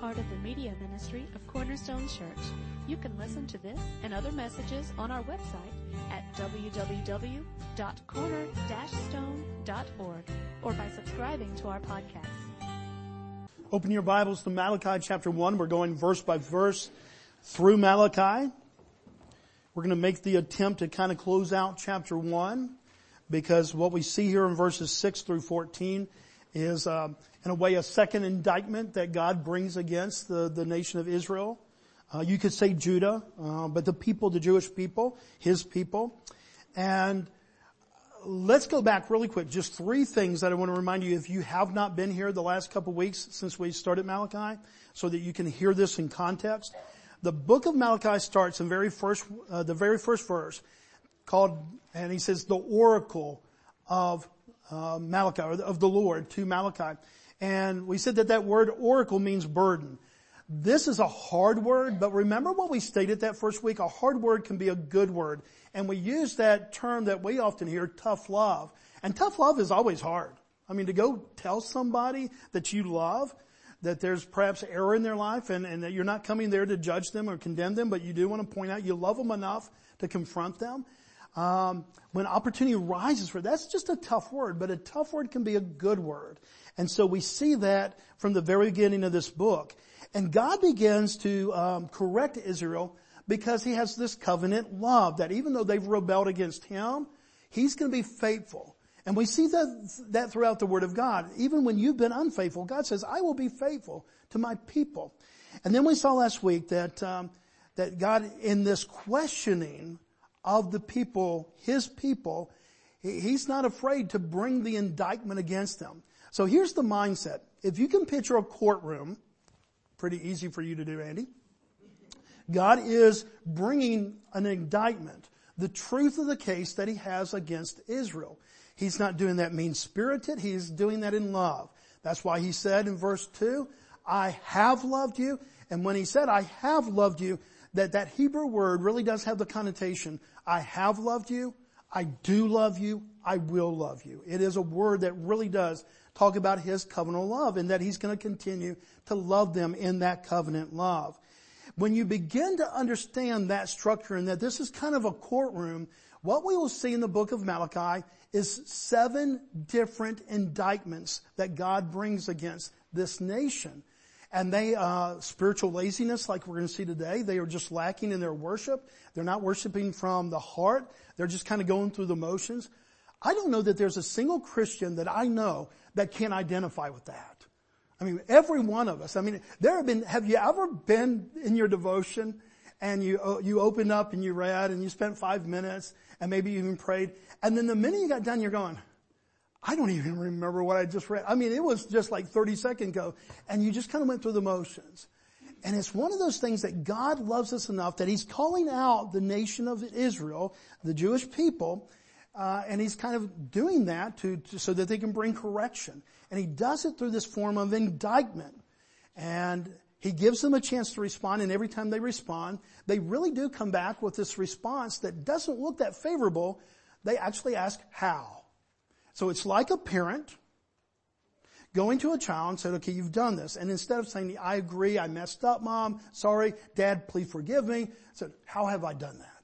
part of the media ministry of Cornerstone Church. You can listen to this and other messages on our website at www.corner-stone.org or by subscribing to our podcast. Open your Bibles to Malachi chapter 1. We're going verse by verse through Malachi. We're going to make the attempt to kind of close out chapter 1 because what we see here in verses 6 through 14 is, uh, in a way, a second indictment that God brings against the, the nation of Israel. Uh, you could say Judah, uh, but the people, the Jewish people, His people. And let's go back really quick. Just three things that I want to remind you if you have not been here the last couple weeks since we started Malachi, so that you can hear this in context. The book of Malachi starts in very first, uh, the very first verse called, and he says the oracle of uh, Malachi, or of the Lord to Malachi. And we said that that word oracle means burden. This is a hard word, but remember what we stated that first week? A hard word can be a good word. And we use that term that we often hear, tough love. And tough love is always hard. I mean, to go tell somebody that you love, that there's perhaps error in their life and, and that you're not coming there to judge them or condemn them, but you do want to point out you love them enough to confront them. Um, when opportunity rises for that's just a tough word, but a tough word can be a good word. And so we see that from the very beginning of this book. And God begins to um, correct Israel because He has this covenant love that even though they've rebelled against Him, He's going to be faithful. And we see that, that throughout the Word of God. Even when you've been unfaithful, God says, I will be faithful to my people. And then we saw last week that, um, that God in this questioning of the people, His people, He's not afraid to bring the indictment against them. So here's the mindset. If you can picture a courtroom, pretty easy for you to do, Andy. God is bringing an indictment, the truth of the case that he has against Israel. He's not doing that mean spirited. He's doing that in love. That's why he said in verse two, I have loved you. And when he said, I have loved you, that that Hebrew word really does have the connotation, I have loved you, I do love you, I will love you. It is a word that really does talk about his covenant love and that he's going to continue to love them in that covenant love. When you begin to understand that structure and that this is kind of a courtroom, what we will see in the book of Malachi is seven different indictments that God brings against this nation. And they, uh, spiritual laziness, like we're going to see today, they are just lacking in their worship. They're not worshiping from the heart. They're just kind of going through the motions. I don't know that there's a single Christian that I know that can't identify with that. I mean, every one of us. I mean, there have been, have you ever been in your devotion and you, uh, you opened up and you read and you spent five minutes and maybe you even prayed and then the minute you got done, you're going, I don't even remember what I just read. I mean, it was just like 30 seconds ago and you just kind of went through the motions. And it's one of those things that God loves us enough that He's calling out the nation of Israel, the Jewish people, uh, and He's kind of doing that to, to, so that they can bring correction. And He does it through this form of indictment. And He gives them a chance to respond, and every time they respond, they really do come back with this response that doesn't look that favorable. They actually ask how. So it's like a parent going to a child and said, okay, you've done this. And instead of saying, I agree, I messed up, mom, sorry, dad, please forgive me, said, how have I done that?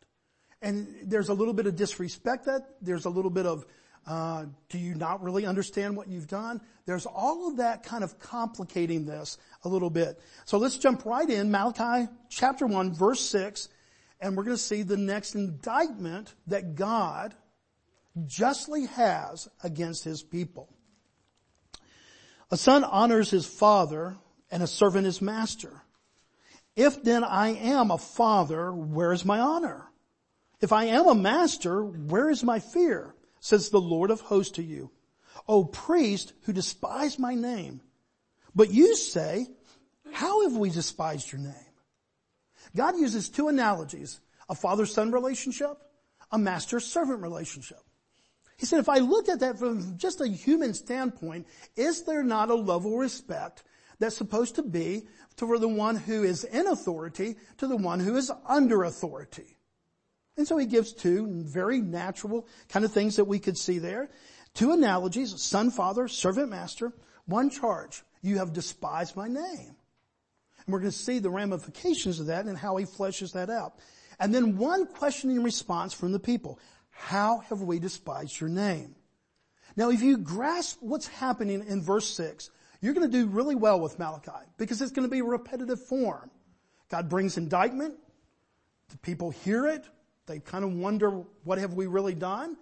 And there's a little bit of disrespect that, there's a little bit of, uh, do you not really understand what you've done? There's all of that kind of complicating this a little bit. So let's jump right in, Malachi chapter 1 verse 6, and we're going to see the next indictment that God justly has against his people. A son honors his father and a servant his master. If then I am a father, where is my honor? If I am a master, where is my fear? Says the Lord of hosts to you. O priest who despise my name. But you say, how have we despised your name? God uses two analogies, a father-son relationship, a master-servant relationship. He said, if I look at that from just a human standpoint, is there not a level of respect that's supposed to be for the one who is in authority to the one who is under authority? And so he gives two very natural kind of things that we could see there. Two analogies, son, father, servant, master, one charge. You have despised my name. And we're going to see the ramifications of that and how he fleshes that out. And then one questioning response from the people. How have we despised your name? Now if you grasp what's happening in verse 6, you're going to do really well with Malachi because it's going to be a repetitive form. God brings indictment. The people hear it. They kind of wonder, what have we really done?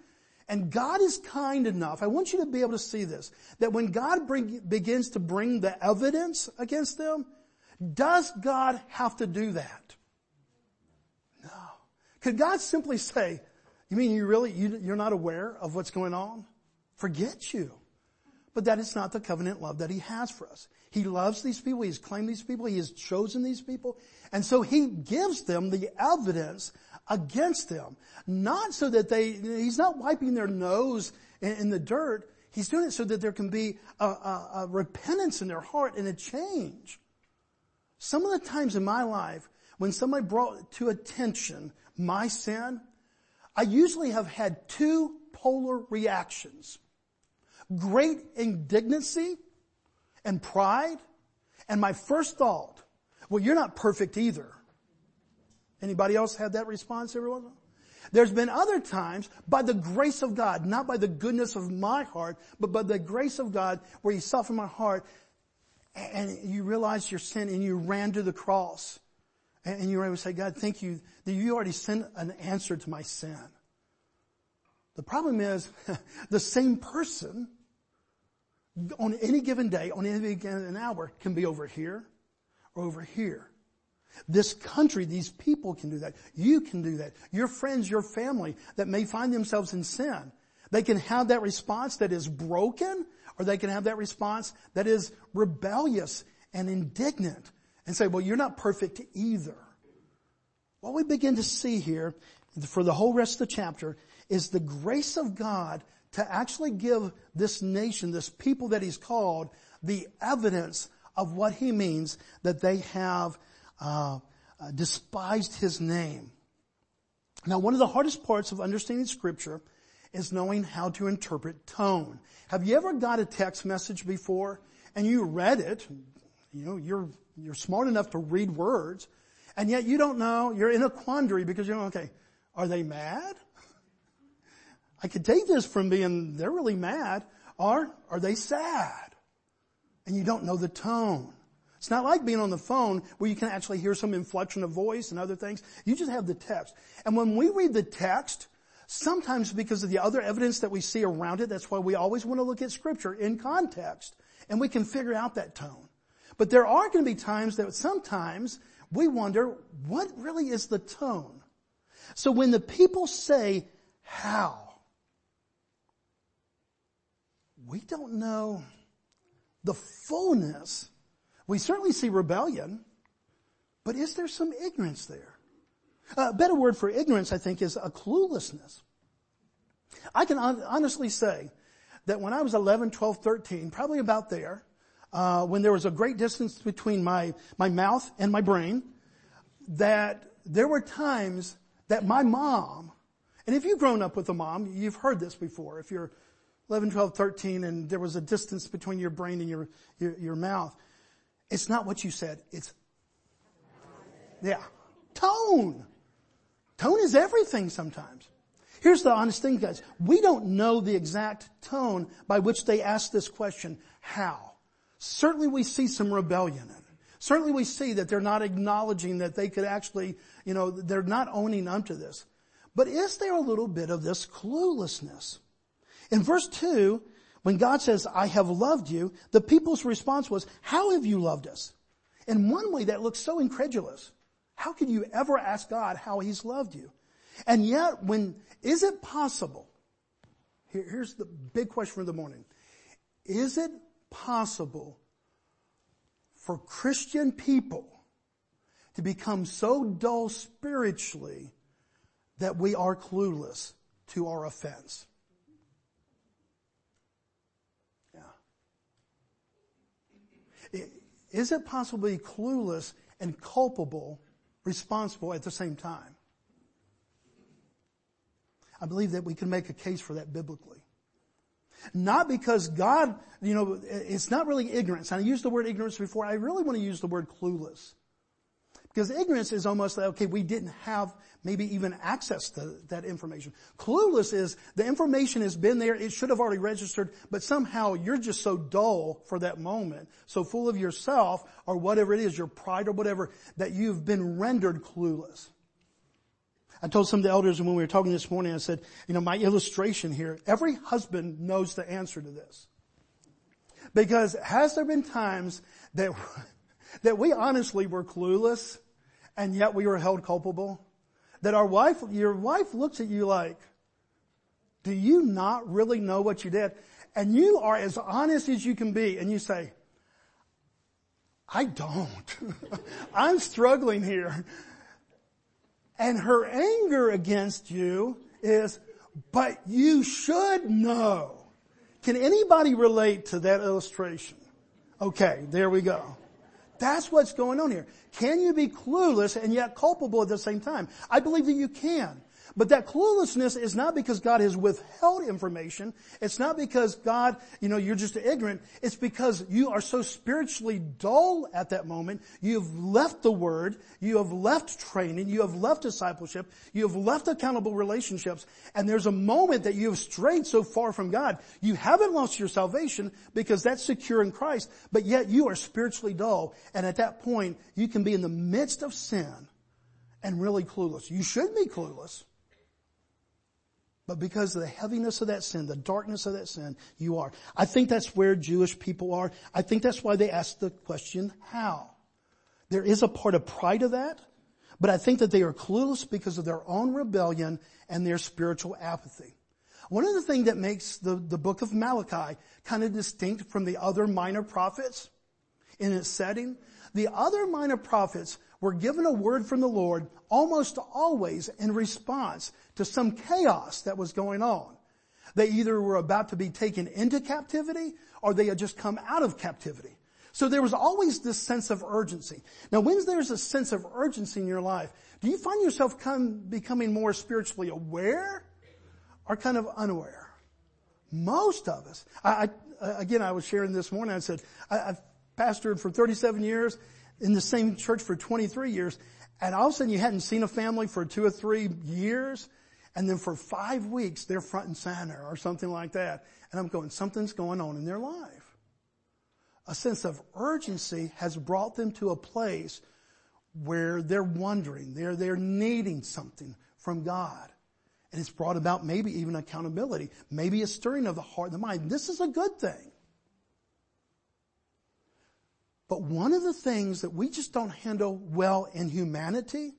And God is kind enough. I want you to be able to see this. That when God bring, begins to bring the evidence against them, does God have to do that? No. Could God simply say, you mean you really, you, you're not aware of what's going on? Forget you. But that is not the covenant love that He has for us. He loves these people. He has claimed these people. He has chosen these people. And so He gives them the evidence against them. Not so that they, He's not wiping their nose in, in the dirt. He's doing it so that there can be a, a, a repentance in their heart and a change. Some of the times in my life, when somebody brought to attention my sin, I usually have had two polar reactions. Great indignancy and pride, and my first thought, well, you're not perfect either. Anybody else had that response, everyone? There's been other times, by the grace of God, not by the goodness of my heart, but by the grace of God, where you softened my heart, and you realized your sin and you ran to the cross. And you were able to say, God, thank you that you already sent an answer to my sin. The problem is, the same person on any given day, on any given hour, can be over here or over here. This country, these people can do that. You can do that. Your friends, your family that may find themselves in sin. They can have that response that is broken or they can have that response that is rebellious and indignant and say, well, you're not perfect either. What we begin to see here for the whole rest of the chapter is the grace of God to actually give this nation, this people that he's called, the evidence of what he means that they have uh, uh, despised his name. Now, one of the hardest parts of understanding scripture is knowing how to interpret tone. Have you ever got a text message before and you read it? You know, you're, you're smart enough to read words and yet you don't know, you're in a quandary because you're, okay, are they mad? I could take this from being, they're really mad, or are they sad? And you don't know the tone. It's not like being on the phone where you can actually hear some inflection of voice and other things. You just have the text. And when we read the text, sometimes because of the other evidence that we see around it, that's why we always want to look at scripture in context. And we can figure out that tone. But there are going to be times that sometimes we wonder, what really is the tone? So when the people say, how? We don't know the fullness. We certainly see rebellion, but is there some ignorance there? A better word for ignorance, I think, is a cluelessness. I can honestly say that when I was 11, 12, 13, probably about there, uh, when there was a great distance between my, my mouth and my brain, that there were times that my mom, and if you've grown up with a mom, you've heard this before. If you're 11, 12, 13, and there was a distance between your brain and your, your, your mouth. It's not what you said. It's, yeah. Tone. Tone is everything sometimes. Here's the honest thing, guys. We don't know the exact tone by which they ask this question, how? Certainly we see some rebellion in it. Certainly we see that they're not acknowledging that they could actually, you know, they're not owning up to this. But is there a little bit of this cluelessness? In verse 2, when God says, I have loved you, the people's response was, how have you loved us? In one way that looks so incredulous. How could you ever ask God how he's loved you? And yet when, is it possible? Here, here's the big question for the morning. Is it possible for Christian people to become so dull spiritually that we are clueless to our offense? Is it possibly clueless and culpable, responsible at the same time? I believe that we can make a case for that biblically. Not because God, you know, it's not really ignorance. I used the word ignorance before. I really want to use the word clueless. Because ignorance is almost like, okay, we didn't have maybe even access to that information. Clueless is the information has been there, it should have already registered, but somehow you're just so dull for that moment, so full of yourself or whatever it is, your pride or whatever, that you've been rendered clueless. I told some of the elders when we were talking this morning, I said, you know, my illustration here, every husband knows the answer to this. Because has there been times that, that we honestly were clueless and yet we were held culpable? That our wife, your wife looks at you like, do you not really know what you did? And you are as honest as you can be and you say, I don't. I'm struggling here. And her anger against you is, but you should know. Can anybody relate to that illustration? Okay, there we go. That's what's going on here. Can you be clueless and yet culpable at the same time? I believe that you can. But that cluelessness is not because God has withheld information. It's not because God, you know, you're just ignorant. It's because you are so spiritually dull at that moment. You have left the Word. You have left training. You have left discipleship. You have left accountable relationships. And there's a moment that you have strayed so far from God. You haven't lost your salvation because that's secure in Christ, but yet you are spiritually dull. And at that point, you can be in the midst of sin and really clueless. You should be clueless. But because of the heaviness of that sin, the darkness of that sin, you are. I think that's where Jewish people are. I think that's why they ask the question, how? There is a part of pride of that, but I think that they are clueless because of their own rebellion and their spiritual apathy. One of the things that makes the, the book of Malachi kind of distinct from the other minor prophets in its setting, the other minor prophets were given a word from the Lord almost always in response to some chaos that was going on. They either were about to be taken into captivity or they had just come out of captivity. So there was always this sense of urgency. Now when there's a sense of urgency in your life, do you find yourself come, becoming more spiritually aware or kind of unaware? Most of us. I, I, again, I was sharing this morning, I said, I, I've pastored for 37 years in the same church for 23 years, and all of a sudden you hadn't seen a family for two or three years, and then for five weeks they're front and center or something like that. And I'm going, something's going on in their life. A sense of urgency has brought them to a place where they're wondering, they're, they're needing something from God. And it's brought about maybe even accountability, maybe a stirring of the heart and the mind. This is a good thing. But one of the things that we just don't handle well in humanity,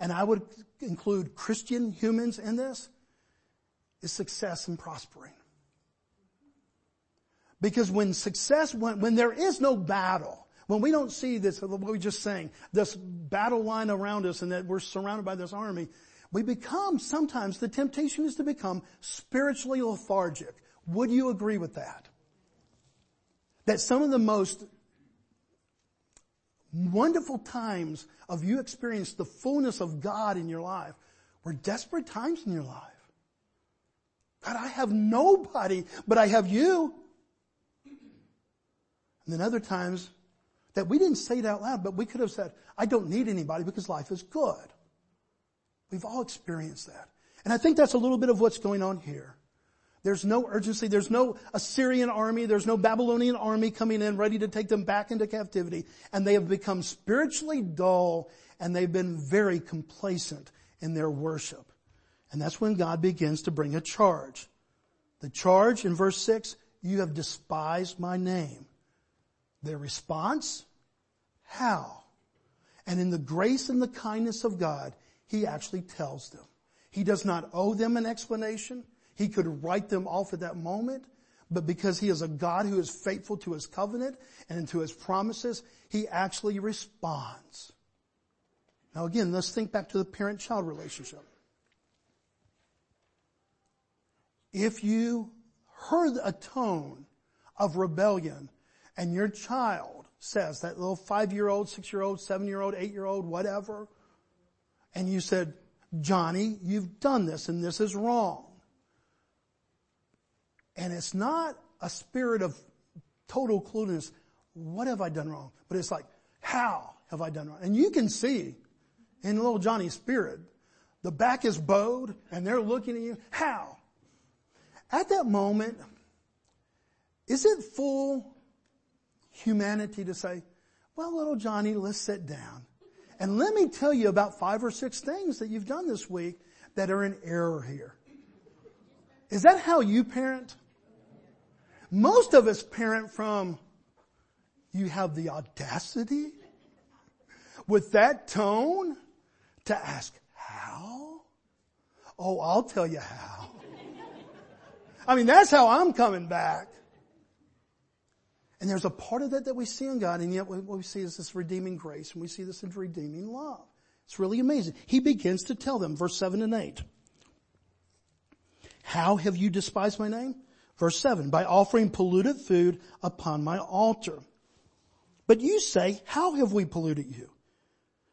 and I would include Christian humans in this, is success and prospering. Because when success, when, when there is no battle, when we don't see this, what we just saying, this battle line around us and that we're surrounded by this army, we become, sometimes the temptation is to become spiritually lethargic. Would you agree with that? That some of the most wonderful times of you experience the fullness of God in your life were desperate times in your life. God, I have nobody, but I have you. And then other times that we didn't say it out loud, but we could have said, I don't need anybody because life is good. We've all experienced that. And I think that's a little bit of what's going on here. There's no urgency. There's no Assyrian army. There's no Babylonian army coming in ready to take them back into captivity. And they have become spiritually dull and they've been very complacent in their worship. And that's when God begins to bring a charge. The charge in verse six, you have despised my name. Their response, how? And in the grace and the kindness of God, he actually tells them. He does not owe them an explanation. He could write them off at that moment, but because he is a God who is faithful to his covenant and to his promises, he actually responds. Now again, let's think back to the parent-child relationship. If you heard a tone of rebellion and your child says, that little five-year-old, six-year-old, seven-year-old, eight-year-old, whatever, and you said, Johnny, you've done this and this is wrong. And it's not a spirit of total cluelessness. What have I done wrong? But it's like, how have I done wrong? And you can see in little Johnny's spirit, the back is bowed and they're looking at you. How? At that moment, is it full humanity to say, well, little Johnny, let's sit down. And let me tell you about five or six things that you've done this week that are in error here. Is that how you parent? Most of us parent from, you have the audacity with that tone to ask, how? Oh, I'll tell you how. I mean, that's how I'm coming back. And there's a part of that that we see in God, and yet what we see is this redeeming grace, and we see this in redeeming love. It's really amazing. He begins to tell them, verse 7 and 8. How have you despised my name? Verse 7, by offering polluted food upon my altar. But you say, how have we polluted you?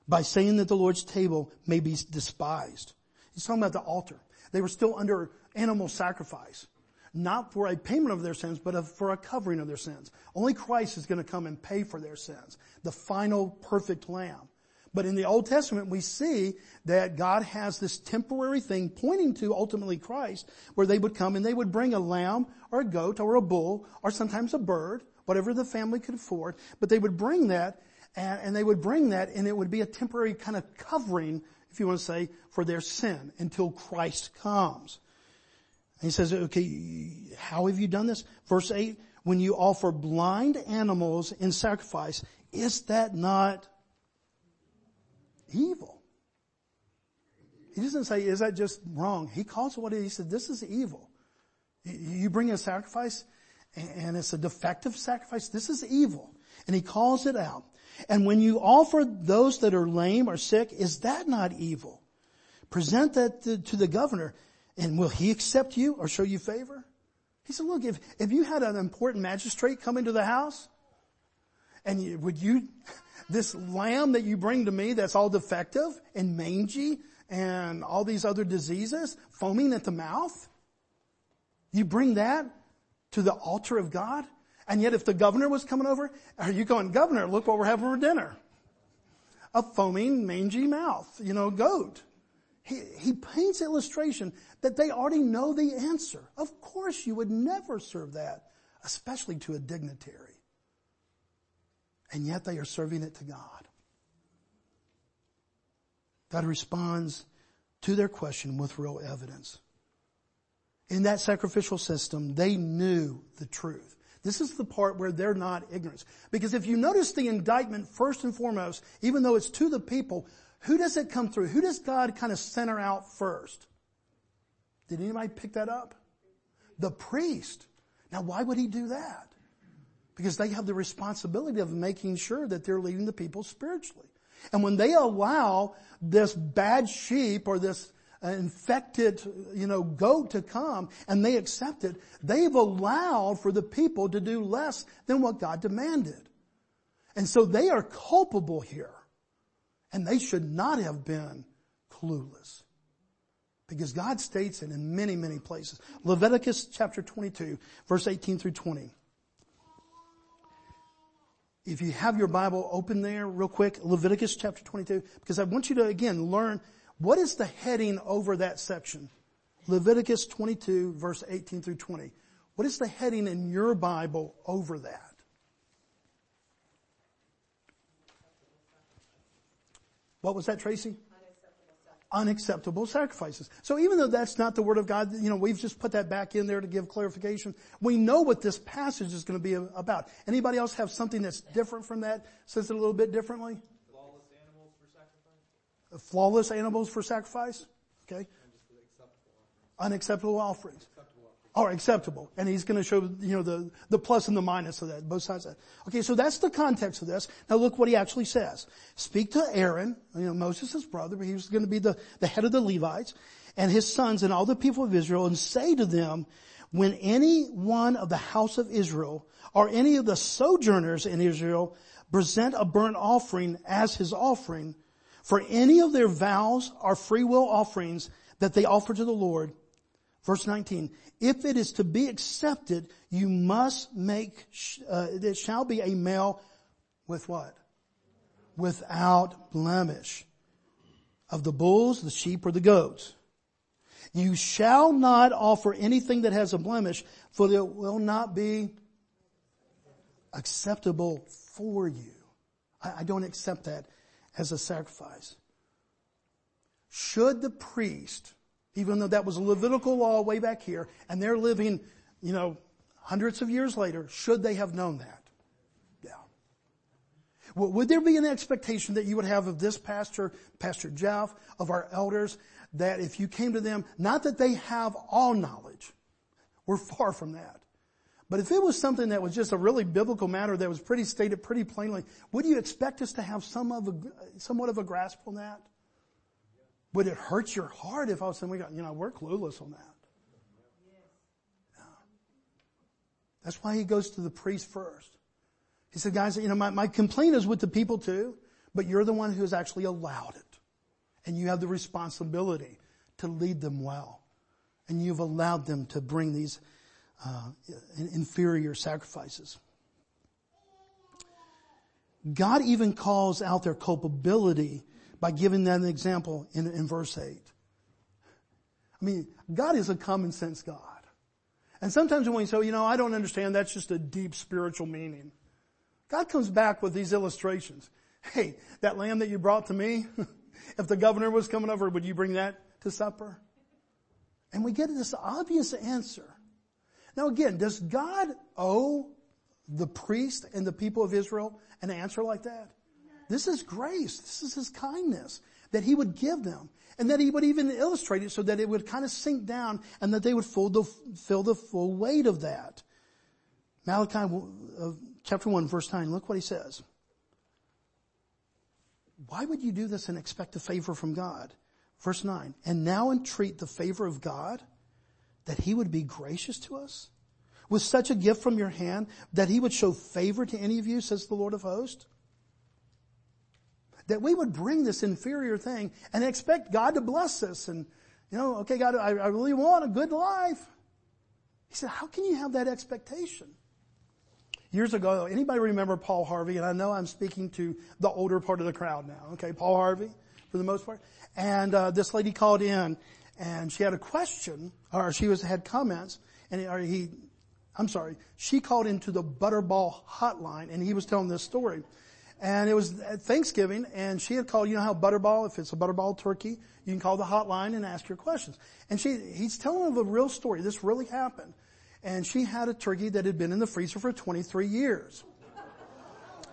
By saying that the Lord's table may be despised. He's talking about the altar. They were still under animal sacrifice not for a payment of their sins, but for a covering of their sins. Only Christ is going to come and pay for their sins. The final perfect lamb. But in the Old Testament, we see that God has this temporary thing pointing to ultimately Christ, where they would come and they would bring a lamb or a goat or a bull or sometimes a bird, whatever the family could afford, but they would bring that and, and they would bring that and it would be a temporary kind of covering, if you want to say, for their sin until Christ comes. He says, okay, how have you done this? Verse 8, when you offer blind animals in sacrifice, is that not evil? He doesn't say, is that just wrong? He calls it what it is. He said, this is evil. You bring a sacrifice and it's a defective sacrifice. This is evil. And he calls it out. And when you offer those that are lame or sick, is that not evil? Present that to, the governor. And will he accept you or show you favor? He said, look, if, if you had an important magistrate come into the house and you, would you, this lamb that you bring to me that's all defective and mangy and all these other diseases, foaming at the mouth, you bring that to the altar of God? And yet if the governor was coming over, are you going, governor, look what we're having for dinner? A foaming, mangy mouth, you know, goat. He, he paints illustration that they already know the answer. Of course you would never serve that, especially to a dignitary. And yet they are serving it to God. God responds to their question with real evidence. In that sacrificial system, they knew the truth. This is the part where they're not ignorant. Because if you notice the indictment first and foremost, even though it's to the people, who does it come through? Who does God kind of center out first? Did anybody pick that up? The priest. Now why would he do that? Because they have the responsibility of making sure that they're leading the people spiritually. And when they allow this bad sheep or this uh, infected, you know, goat to come and they accept it, they've allowed for the people to do less than what God demanded. And so they are culpable here. And they should not have been clueless. Because God states it in many, many places. Leviticus chapter 22, verse 18 through 20. If you have your Bible open there real quick, Leviticus chapter 22, because I want you to again learn what is the heading over that section. Leviticus 22 verse 18 through 20. What is the heading in your Bible over that? What was that, Tracy? Unacceptable sacrifices. So even though that's not the word of God, you know, we've just put that back in there to give clarification. We know what this passage is going to be about. Anybody else have something that's different from that? Says it a little bit differently? Flawless animals for sacrifice. Flawless animals for sacrifice? Okay. Unacceptable offerings are acceptable. And he's going to show, you know, the, the plus and the minus of that, both sides of that. Okay, so that's the context of this. Now look what he actually says. Speak to Aaron, you know, Moses' brother, but he was going to be the, the head of the Levites, and his sons and all the people of Israel, and say to them, when any one of the house of Israel, or any of the sojourners in Israel, present a burnt offering as his offering, for any of their vows or free will offerings that they offer to the Lord, Verse 19, if it is to be accepted, you must make, uh, it shall be a male with what? Without blemish. Of the bulls, the sheep, or the goats. You shall not offer anything that has a blemish, for it will not be acceptable for you. I, I don't accept that as a sacrifice. Should the priest, even though that was a Levitical law way back here, and they're living, you know, hundreds of years later, should they have known that? Yeah. Well, would there be an expectation that you would have of this pastor, Pastor Jeff, of our elders, that if you came to them, not that they have all knowledge, we're far from that. But if it was something that was just a really biblical matter that was pretty stated pretty plainly, would you expect us to have some of a, somewhat of a grasp on that? Would it hurt your heart if I was saying, we got, you know, we're clueless on that? That's why he goes to the priest first. He said, guys, you know, my, my complaint is with the people too, but you're the one who has actually allowed it. And you have the responsibility to lead them well. And you've allowed them to bring these uh, inferior sacrifices. God even calls out their culpability by giving that an example in, in verse 8. I mean, God is a common sense God. And sometimes when we say, oh, you know, I don't understand, that's just a deep spiritual meaning. God comes back with these illustrations. Hey, that lamb that you brought to me, if the governor was coming over, would you bring that to supper? And we get this obvious answer. Now again, does God owe the priest and the people of Israel an answer like that? This is grace. This is his kindness that he would give them and that he would even illustrate it so that it would kind of sink down and that they would the, feel the full weight of that. Malachi uh, chapter 1 verse 9, look what he says. Why would you do this and expect a favor from God? Verse 9, and now entreat the favor of God that he would be gracious to us with such a gift from your hand that he would show favor to any of you, says the Lord of hosts? That we would bring this inferior thing and expect God to bless us and, you know, okay, God, I, I really want a good life. He said, how can you have that expectation? Years ago, anybody remember Paul Harvey? And I know I'm speaking to the older part of the crowd now. Okay, Paul Harvey, for the most part. And uh, this lady called in, and she had a question, or she was had comments, and or he, I'm sorry, she called into the Butterball hotline, and he was telling this story. And it was Thanksgiving, and she had called, you know how Butterball, if it's a Butterball turkey, you can call the hotline and ask your questions. And she, he's telling of a real story. This really happened and she had a turkey that had been in the freezer for 23 years.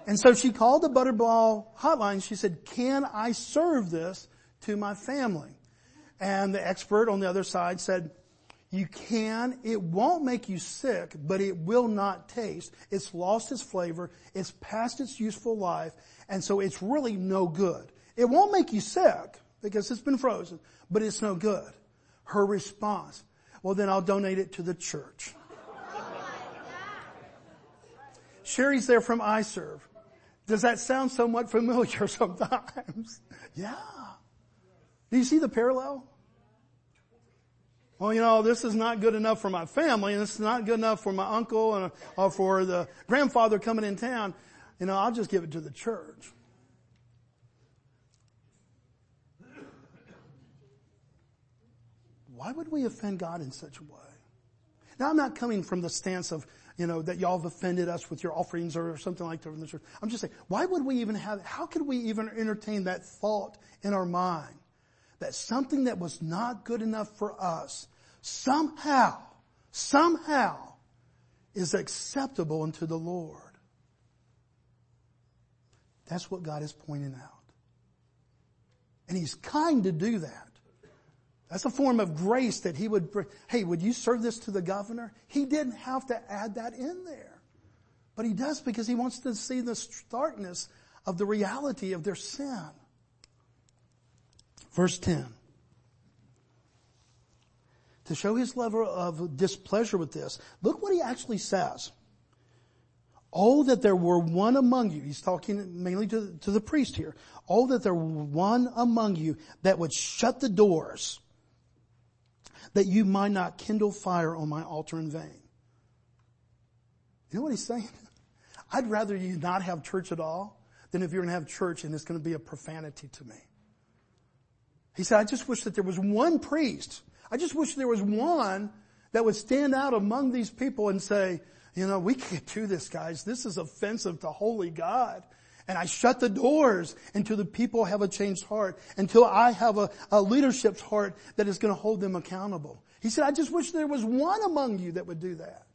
And so she called the Butterball hotline. She said, can I serve this to my family? And the expert on the other side said, you can. It won't make you sick, but it will not taste. It's lost its flavor. It's past its useful life. And so it's really no good. It won't make you sick because it's been frozen, but it's no good. Her response, well then I'll donate it to the church. Sherry's there from iServe. Does that sound somewhat familiar sometimes? yeah. Do you see the parallel? Well, you know, this is not good enough for my family, and this is not good enough for my uncle and or for the grandfather coming in town. You know, I'll just give it to the church. Why would we offend God in such a way? Now I'm not coming from the stance of, you know, that y'all have offended us with your offerings or something like that in the church. I'm just saying, why would we even have, how could we even entertain that thought in our mind? That something that was not good enough for us somehow, somehow is acceptable unto the Lord. That's what God is pointing out. And He's kind to do that. That's a form of grace that he would, bring. hey, would you serve this to the governor? He didn't have to add that in there. But he does because he wants to see the starkness of the reality of their sin. Verse 10. To show his level of displeasure with this, look what he actually says. Oh, that there were one among you. He's talking mainly to, to the priest here. Oh, that there were one among you that would shut the doors that you might not kindle fire on my altar in vain. You know what he's saying? I'd rather you not have church at all than if you're going to have church and it's going to be a profanity to me. He said, I just wish that there was one priest. I just wish there was one that would stand out among these people and say, you know, we can't do this guys. This is offensive to holy God. And I shut the doors until the people have a changed heart, until I have a, a leadership's heart that is going to hold them accountable. He said, I just wish there was one among you that would do that.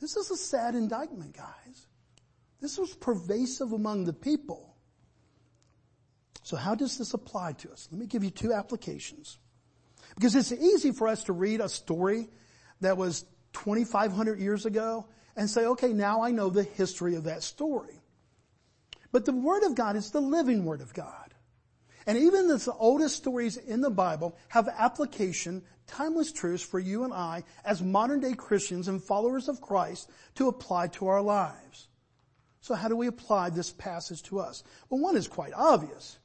This is a sad indictment, guys. This was pervasive among the people. So how does this apply to us? Let me give you two applications. Because it's easy for us to read a story that was 2,500 years ago and say, okay, now I know the history of that story. But the Word of God is the living Word of God. And even the oldest stories in the Bible have application, timeless truths for you and I as modern day Christians and followers of Christ to apply to our lives. So how do we apply this passage to us? Well, one is quite obvious.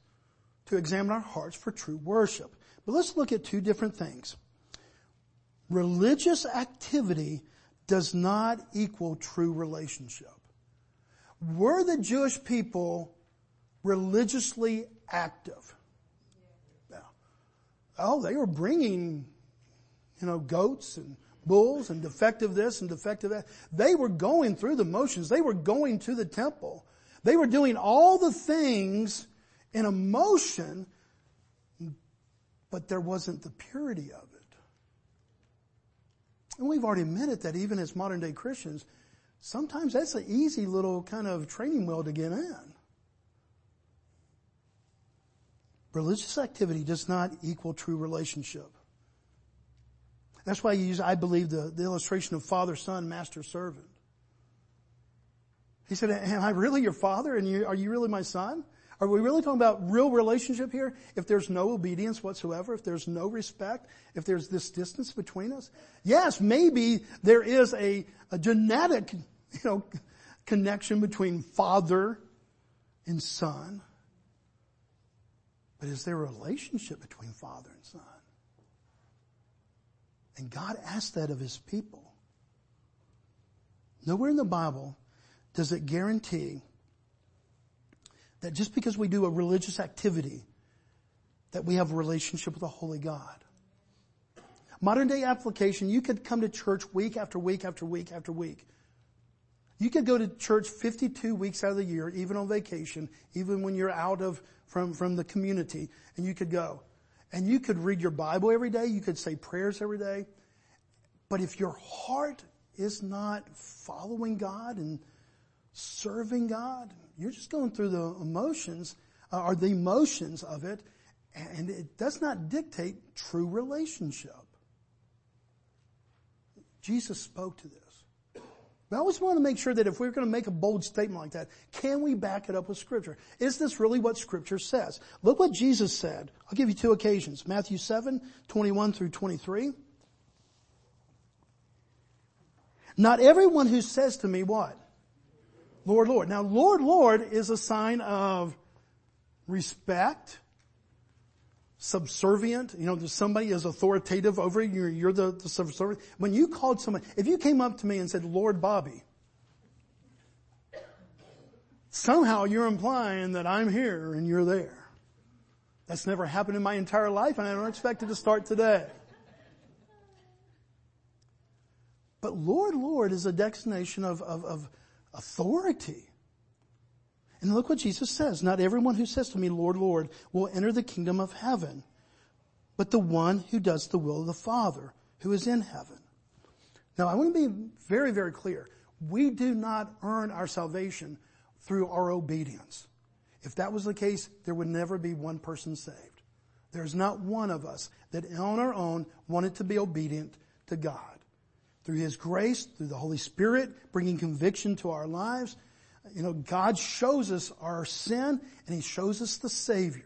To examine our hearts for true worship. But let's look at two different things. Religious activity does not equal true relationship. Were the Jewish people religiously active? Yeah. Oh, they were bringing, you know, goats and bulls and defective this and defective that. They were going through the motions. They were going to the temple. They were doing all the things in emotion, but there wasn't the purity of it. And we've already admitted that even as modern day Christians, sometimes that's an easy little kind of training wheel to get in. Religious activity does not equal true relationship. That's why I use, I believe, the, the illustration of father, son, master, servant. He said, am I really your father and you, are you really my son? Are we really talking about real relationship here? If there's no obedience whatsoever, if there's no respect, if there's this distance between us? Yes, maybe there is a, a genetic, you know, connection between father and son. But is there a relationship between father and son? And God asked that of his people. Nowhere in the Bible does it guarantee that just because we do a religious activity, that we have a relationship with a holy God. Modern day application, you could come to church week after week after week after week. You could go to church 52 weeks out of the year, even on vacation, even when you're out of, from, from the community, and you could go. And you could read your Bible every day, you could say prayers every day. But if your heart is not following God and serving God, you're just going through the emotions, uh, or the emotions of it, and it does not dictate true relationship. Jesus spoke to this. But I always want to make sure that if we're going to make a bold statement like that, can we back it up with scripture? Is this really what scripture says? Look what Jesus said. I'll give you two occasions. Matthew 7, 21 through 23. Not everyone who says to me what? Lord, Lord. Now, Lord, Lord is a sign of respect, subservient. You know, somebody is authoritative over you. You're the, the subservient. When you called somebody, if you came up to me and said, Lord Bobby, somehow you're implying that I'm here and you're there. That's never happened in my entire life and I don't expect it to start today. But Lord, Lord is a designation of, of, of authority. And look what Jesus says. Not everyone who says to me, Lord, Lord, will enter the kingdom of heaven, but the one who does the will of the Father who is in heaven. Now I want to be very, very clear. We do not earn our salvation through our obedience. If that was the case, there would never be one person saved. There's not one of us that on our own wanted to be obedient to God through His grace, through the Holy Spirit, bringing conviction to our lives. You know, God shows us our sin and He shows us the Savior.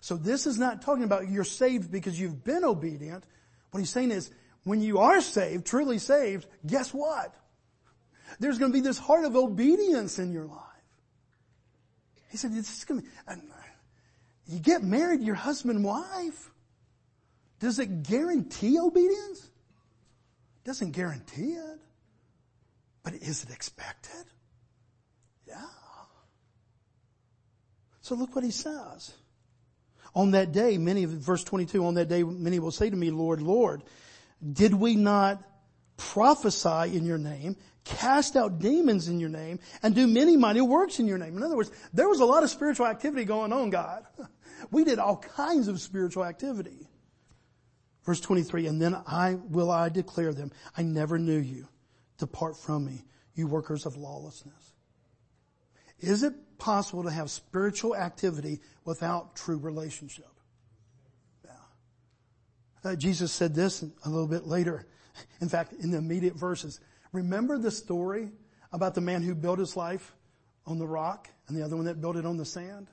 So this is not talking about you're saved because you've been obedient. What He's saying is, when you are saved, truly saved, guess what? There's going to be this heart of obedience in your life. He said, this is going to be, you get married, your husband and wife. Does it guarantee obedience? Doesn't guarantee it. But is it expected? Yeah. So look what he says. On that day, many of, verse 22, on that day, many will say to me, Lord, Lord, did we not prophesy in your name, cast out demons in your name, and do many mighty works in your name? In other words, there was a lot of spiritual activity going on, God. We did all kinds of spiritual activity. Verse 23, and then I will I declare them, I never knew you. Depart from me, you workers of lawlessness. Is it possible to have spiritual activity without true relationship? Yeah. Uh, Jesus said this a little bit later. In fact, in the immediate verses. Remember the story about the man who built his life on the rock and the other one that built it on the sand?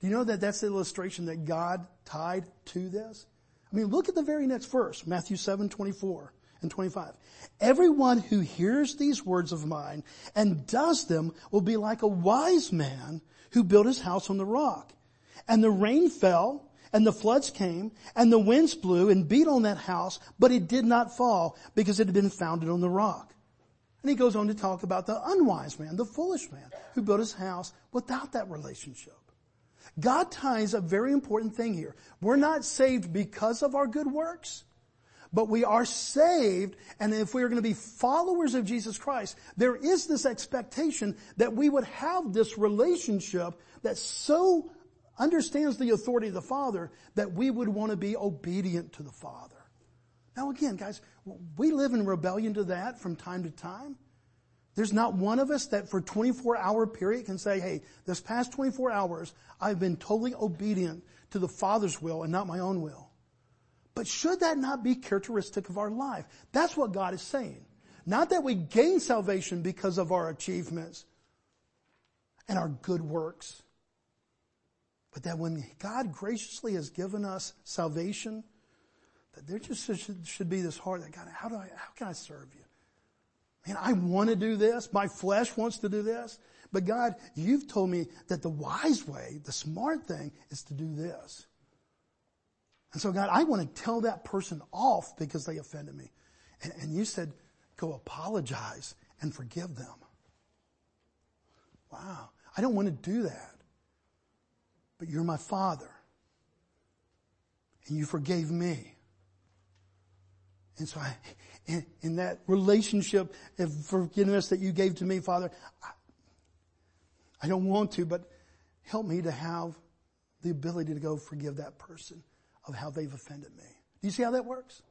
Do you know that that's the illustration that God tied to this? I mean, look at the very next verse, Matthew 7, 24 and 25. Everyone who hears these words of mine and does them will be like a wise man who built his house on the rock. And the rain fell and the floods came and the winds blew and beat on that house, but it did not fall because it had been founded on the rock. And he goes on to talk about the unwise man, the foolish man who built his house without that relationship. God ties a very important thing here. We're not saved because of our good works, but we are saved, and if we are going to be followers of Jesus Christ, there is this expectation that we would have this relationship that so understands the authority of the Father that we would want to be obedient to the Father. Now again, guys, we live in rebellion to that from time to time. There's not one of us that for 24 hour period can say, hey, this past 24 hours, I've been totally obedient to the Father's will and not my own will. But should that not be characteristic of our life? That's what God is saying. Not that we gain salvation because of our achievements and our good works, but that when God graciously has given us salvation, that there just should, be this heart that God, how do I, how can I serve you? Man, I want to do this. My flesh wants to do this. But God, you've told me that the wise way, the smart thing is to do this. And so God, I want to tell that person off because they offended me. And, and you said, go apologize and forgive them. Wow. I don't want to do that. But you're my father. And you forgave me. And so I, in, in that relationship of forgiveness that you gave to me, Father, I, I don't want to, but help me to have the ability to go forgive that person of how they've offended me. Do you see how that works?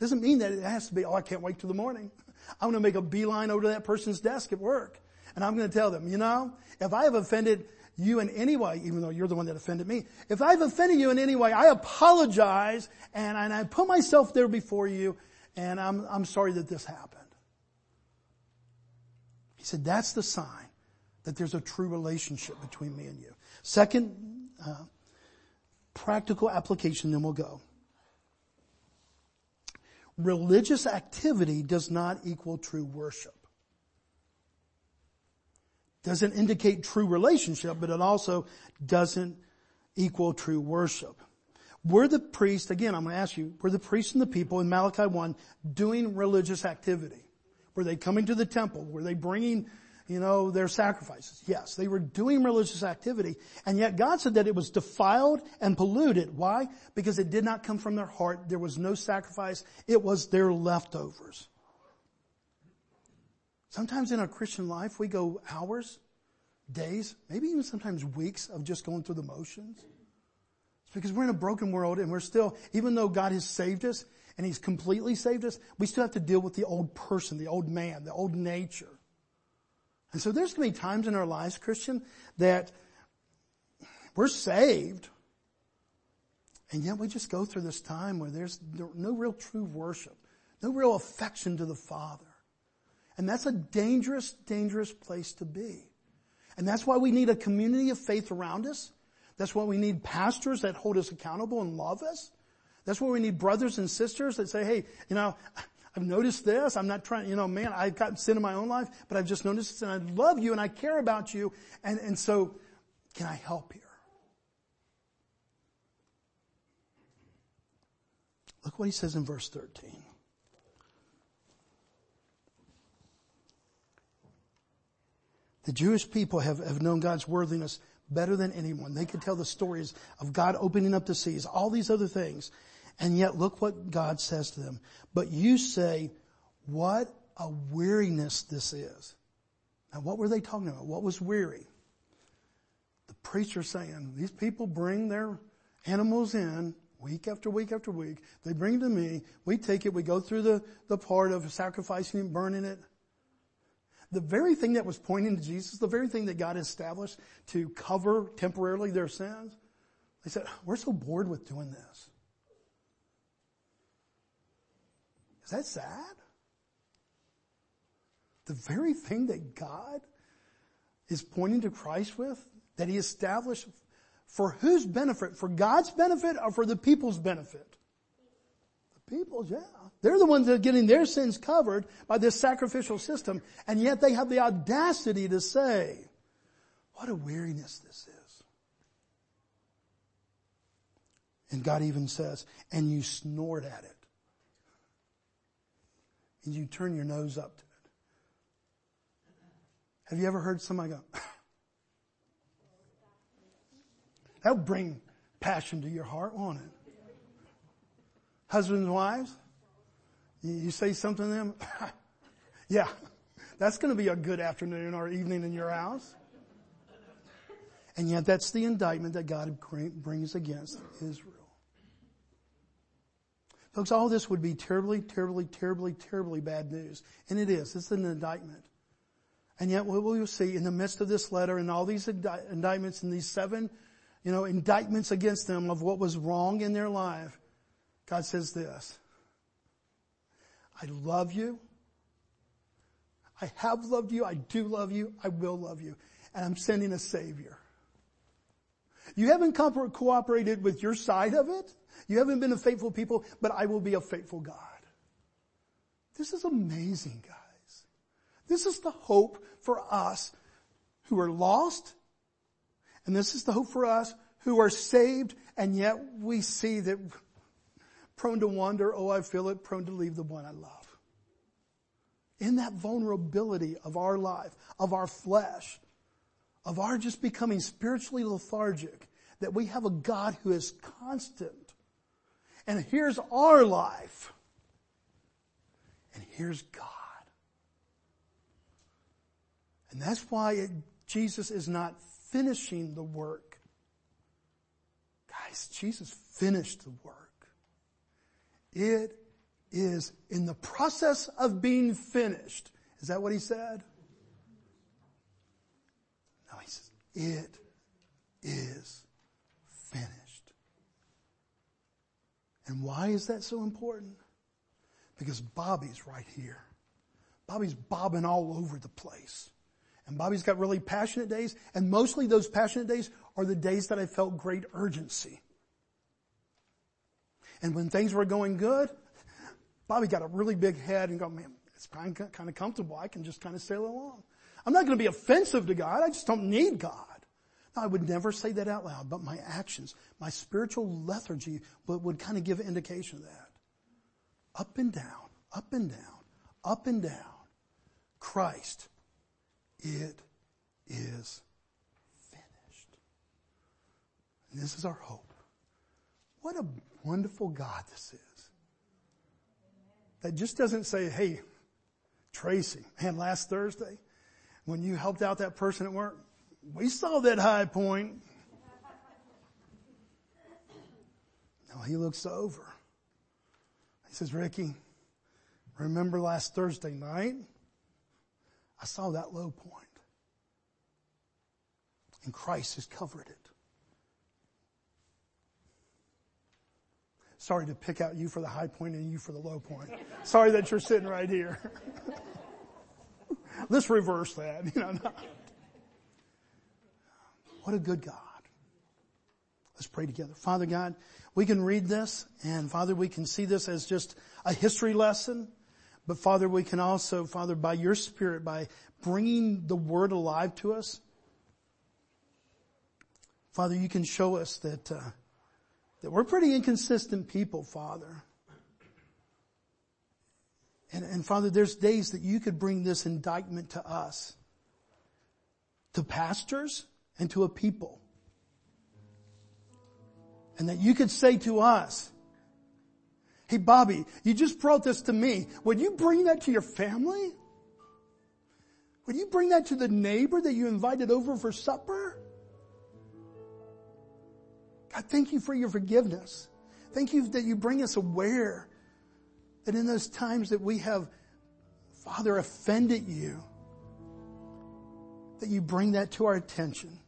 Doesn't mean that it has to be, oh, I can't wait till the morning. I'm going to make a beeline over to that person's desk at work. And I'm going to tell them, you know, if I have offended you in any way, even though you're the one that offended me, if I've offended you in any way, I apologize and, and I put myself there before you and I'm, I'm sorry that this happened. He said, that's the sign that there's a true relationship between me and you. Second, uh, practical application, then we'll go. Religious activity does not equal true worship. Doesn't indicate true relationship, but it also doesn't equal true worship. Were the priests, again, I'm going to ask you, were the priests and the people in Malachi 1 doing religious activity? Were they coming to the temple? Were they bringing, you know, their sacrifices? Yes, they were doing religious activity. And yet God said that it was defiled and polluted. Why? Because it did not come from their heart. There was no sacrifice. It was their leftovers. Sometimes in our Christian life, we go hours, days, maybe even sometimes weeks of just going through the motions. Because we're in a broken world and we're still, even though God has saved us and He's completely saved us, we still have to deal with the old person, the old man, the old nature. And so there's going to be times in our lives, Christian, that we're saved and yet we just go through this time where there's no real true worship, no real affection to the Father. And that's a dangerous, dangerous place to be. And that's why we need a community of faith around us that's why we need pastors that hold us accountable and love us. That's why we need brothers and sisters that say, hey, you know, I've noticed this. I'm not trying, you know, man, I've gotten sin in my own life, but I've just noticed this and I love you and I care about you. And, and so can I help here? Look what he says in verse 13. The Jewish people have, have known God's worthiness better than anyone. They could tell the stories of God opening up the seas, all these other things. And yet look what God says to them. But you say, what a weariness this is. Now what were they talking about? What was weary? The preacher saying, these people bring their animals in week after week after week. They bring it to me. We take it. We go through the, the part of sacrificing and burning it. The very thing that was pointing to Jesus, the very thing that God established to cover temporarily their sins, they said, we're so bored with doing this. Is that sad? The very thing that God is pointing to Christ with, that He established for whose benefit? For God's benefit or for the people's benefit? The people's, yeah. They're the ones that are getting their sins covered by this sacrificial system, and yet they have the audacity to say, what a weariness this is. And God even says, and you snort at it. And you turn your nose up to it. Have you ever heard somebody go, that would bring passion to your heart, won't it? Husbands and wives, you say something to them, yeah, that's going to be a good afternoon or evening in your house. And yet that's the indictment that God brings against Israel. Folks, all this would be terribly, terribly, terribly, terribly bad news. And it is. It's an indictment. And yet what we will see in the midst of this letter and all these indictments and these seven, you know, indictments against them of what was wrong in their life, God says this. I love you. I have loved you. I do love you. I will love you. And I'm sending a savior. You haven't co- cooperated with your side of it. You haven't been a faithful people, but I will be a faithful God. This is amazing, guys. This is the hope for us who are lost. And this is the hope for us who are saved. And yet we see that prone to wander. Oh, I feel it. Prone to leave the one I love. In that vulnerability of our life, of our flesh, of our just becoming spiritually lethargic, that we have a God who is constant. And here's our life. And here's God. And that's why it, Jesus is not finishing the work. Guys, Jesus finished the work. It is in the process of being finished. Is that what he said? No, he says, it is finished. And why is that so important? Because Bobby's right here. Bobby's bobbing all over the place. And Bobby's got really passionate days, and mostly those passionate days are the days that I felt great urgency. And when things were going good, Bobby got a really big head and go, man, it's kind of, comfortable. I can just kind of sail along. I'm not going to be offensive to God. I just don't need God. Now, I would never say that out loud, but my actions, my spiritual lethargy would, would kind of give indication of that. Up and down, up and down, up and down. Christ, it is finished. And this is our hope. What a wonderful God this is. That just doesn't say, hey, Tracy, man, last Thursday, when you helped out that person at work, we saw that high point. No, he looks over. He says, Ricky, remember last Thursday night? I saw that low point. And Christ has covered it. Sorry to pick out you for the high point and you for the low point. Sorry that you're sitting right here. Let's reverse that. You know, what a good God. Let's pray together. Father God, we can read this and Father, we can see this as just a history lesson. But Father, we can also, Father, by your Spirit, by bringing the Word alive to us, Father, you can show us that uh, that we're pretty inconsistent people, Father. And, and Father, there's days that you could bring this indictment to us, to pastors and to a people. And that you could say to us, Hey Bobby, you just brought this to me. Would you bring that to your family? Would you bring that to the neighbor that you invited over for supper? God, thank you for your forgiveness. Thank you that you bring us aware that in those times that we have, Father, offended you, that you bring that to our attention.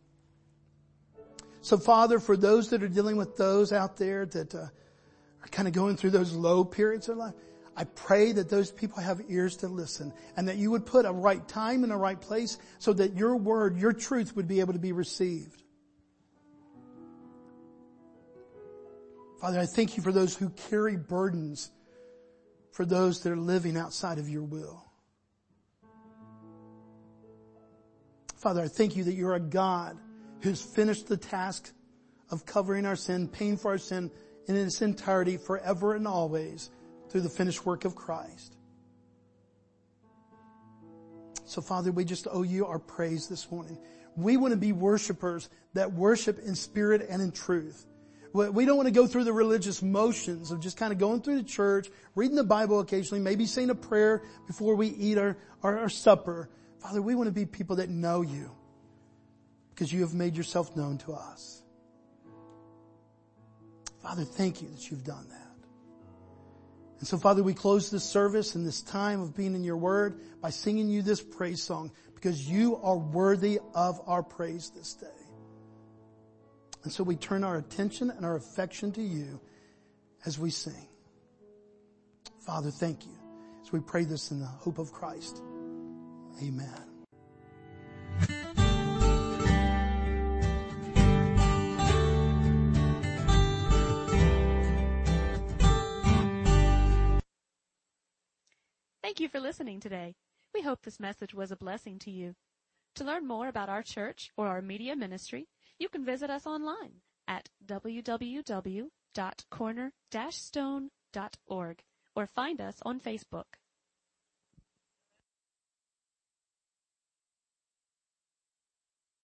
So Father, for those that are dealing with those out there that uh, are kind of going through those low periods of life, I pray that those people have ears to listen and that you would put a right time in a right place so that your word, your truth would be able to be received. Father, I thank you for those who carry burdens for those that are living outside of your will. Father, I thank you that you're a God who's finished the task of covering our sin, paying for our sin in its entirety forever and always through the finished work of Christ. So Father, we just owe you our praise this morning. We want to be worshipers that worship in spirit and in truth. We don't want to go through the religious motions of just kind of going through the church, reading the Bible occasionally, maybe saying a prayer before we eat our, our, our supper. Father, we want to be people that know you because you have made yourself known to us. Father, thank you that you've done that. And so Father, we close this service and this time of being in your word by singing you this praise song because you are worthy of our praise this day. And so we turn our attention and our affection to you as we sing. Father, thank you. As we pray this in the hope of Christ. Amen. Thank you for listening today. We hope this message was a blessing to you. To learn more about our church or our media ministry, you can visit us online at www.corner-stone.org or find us on Facebook.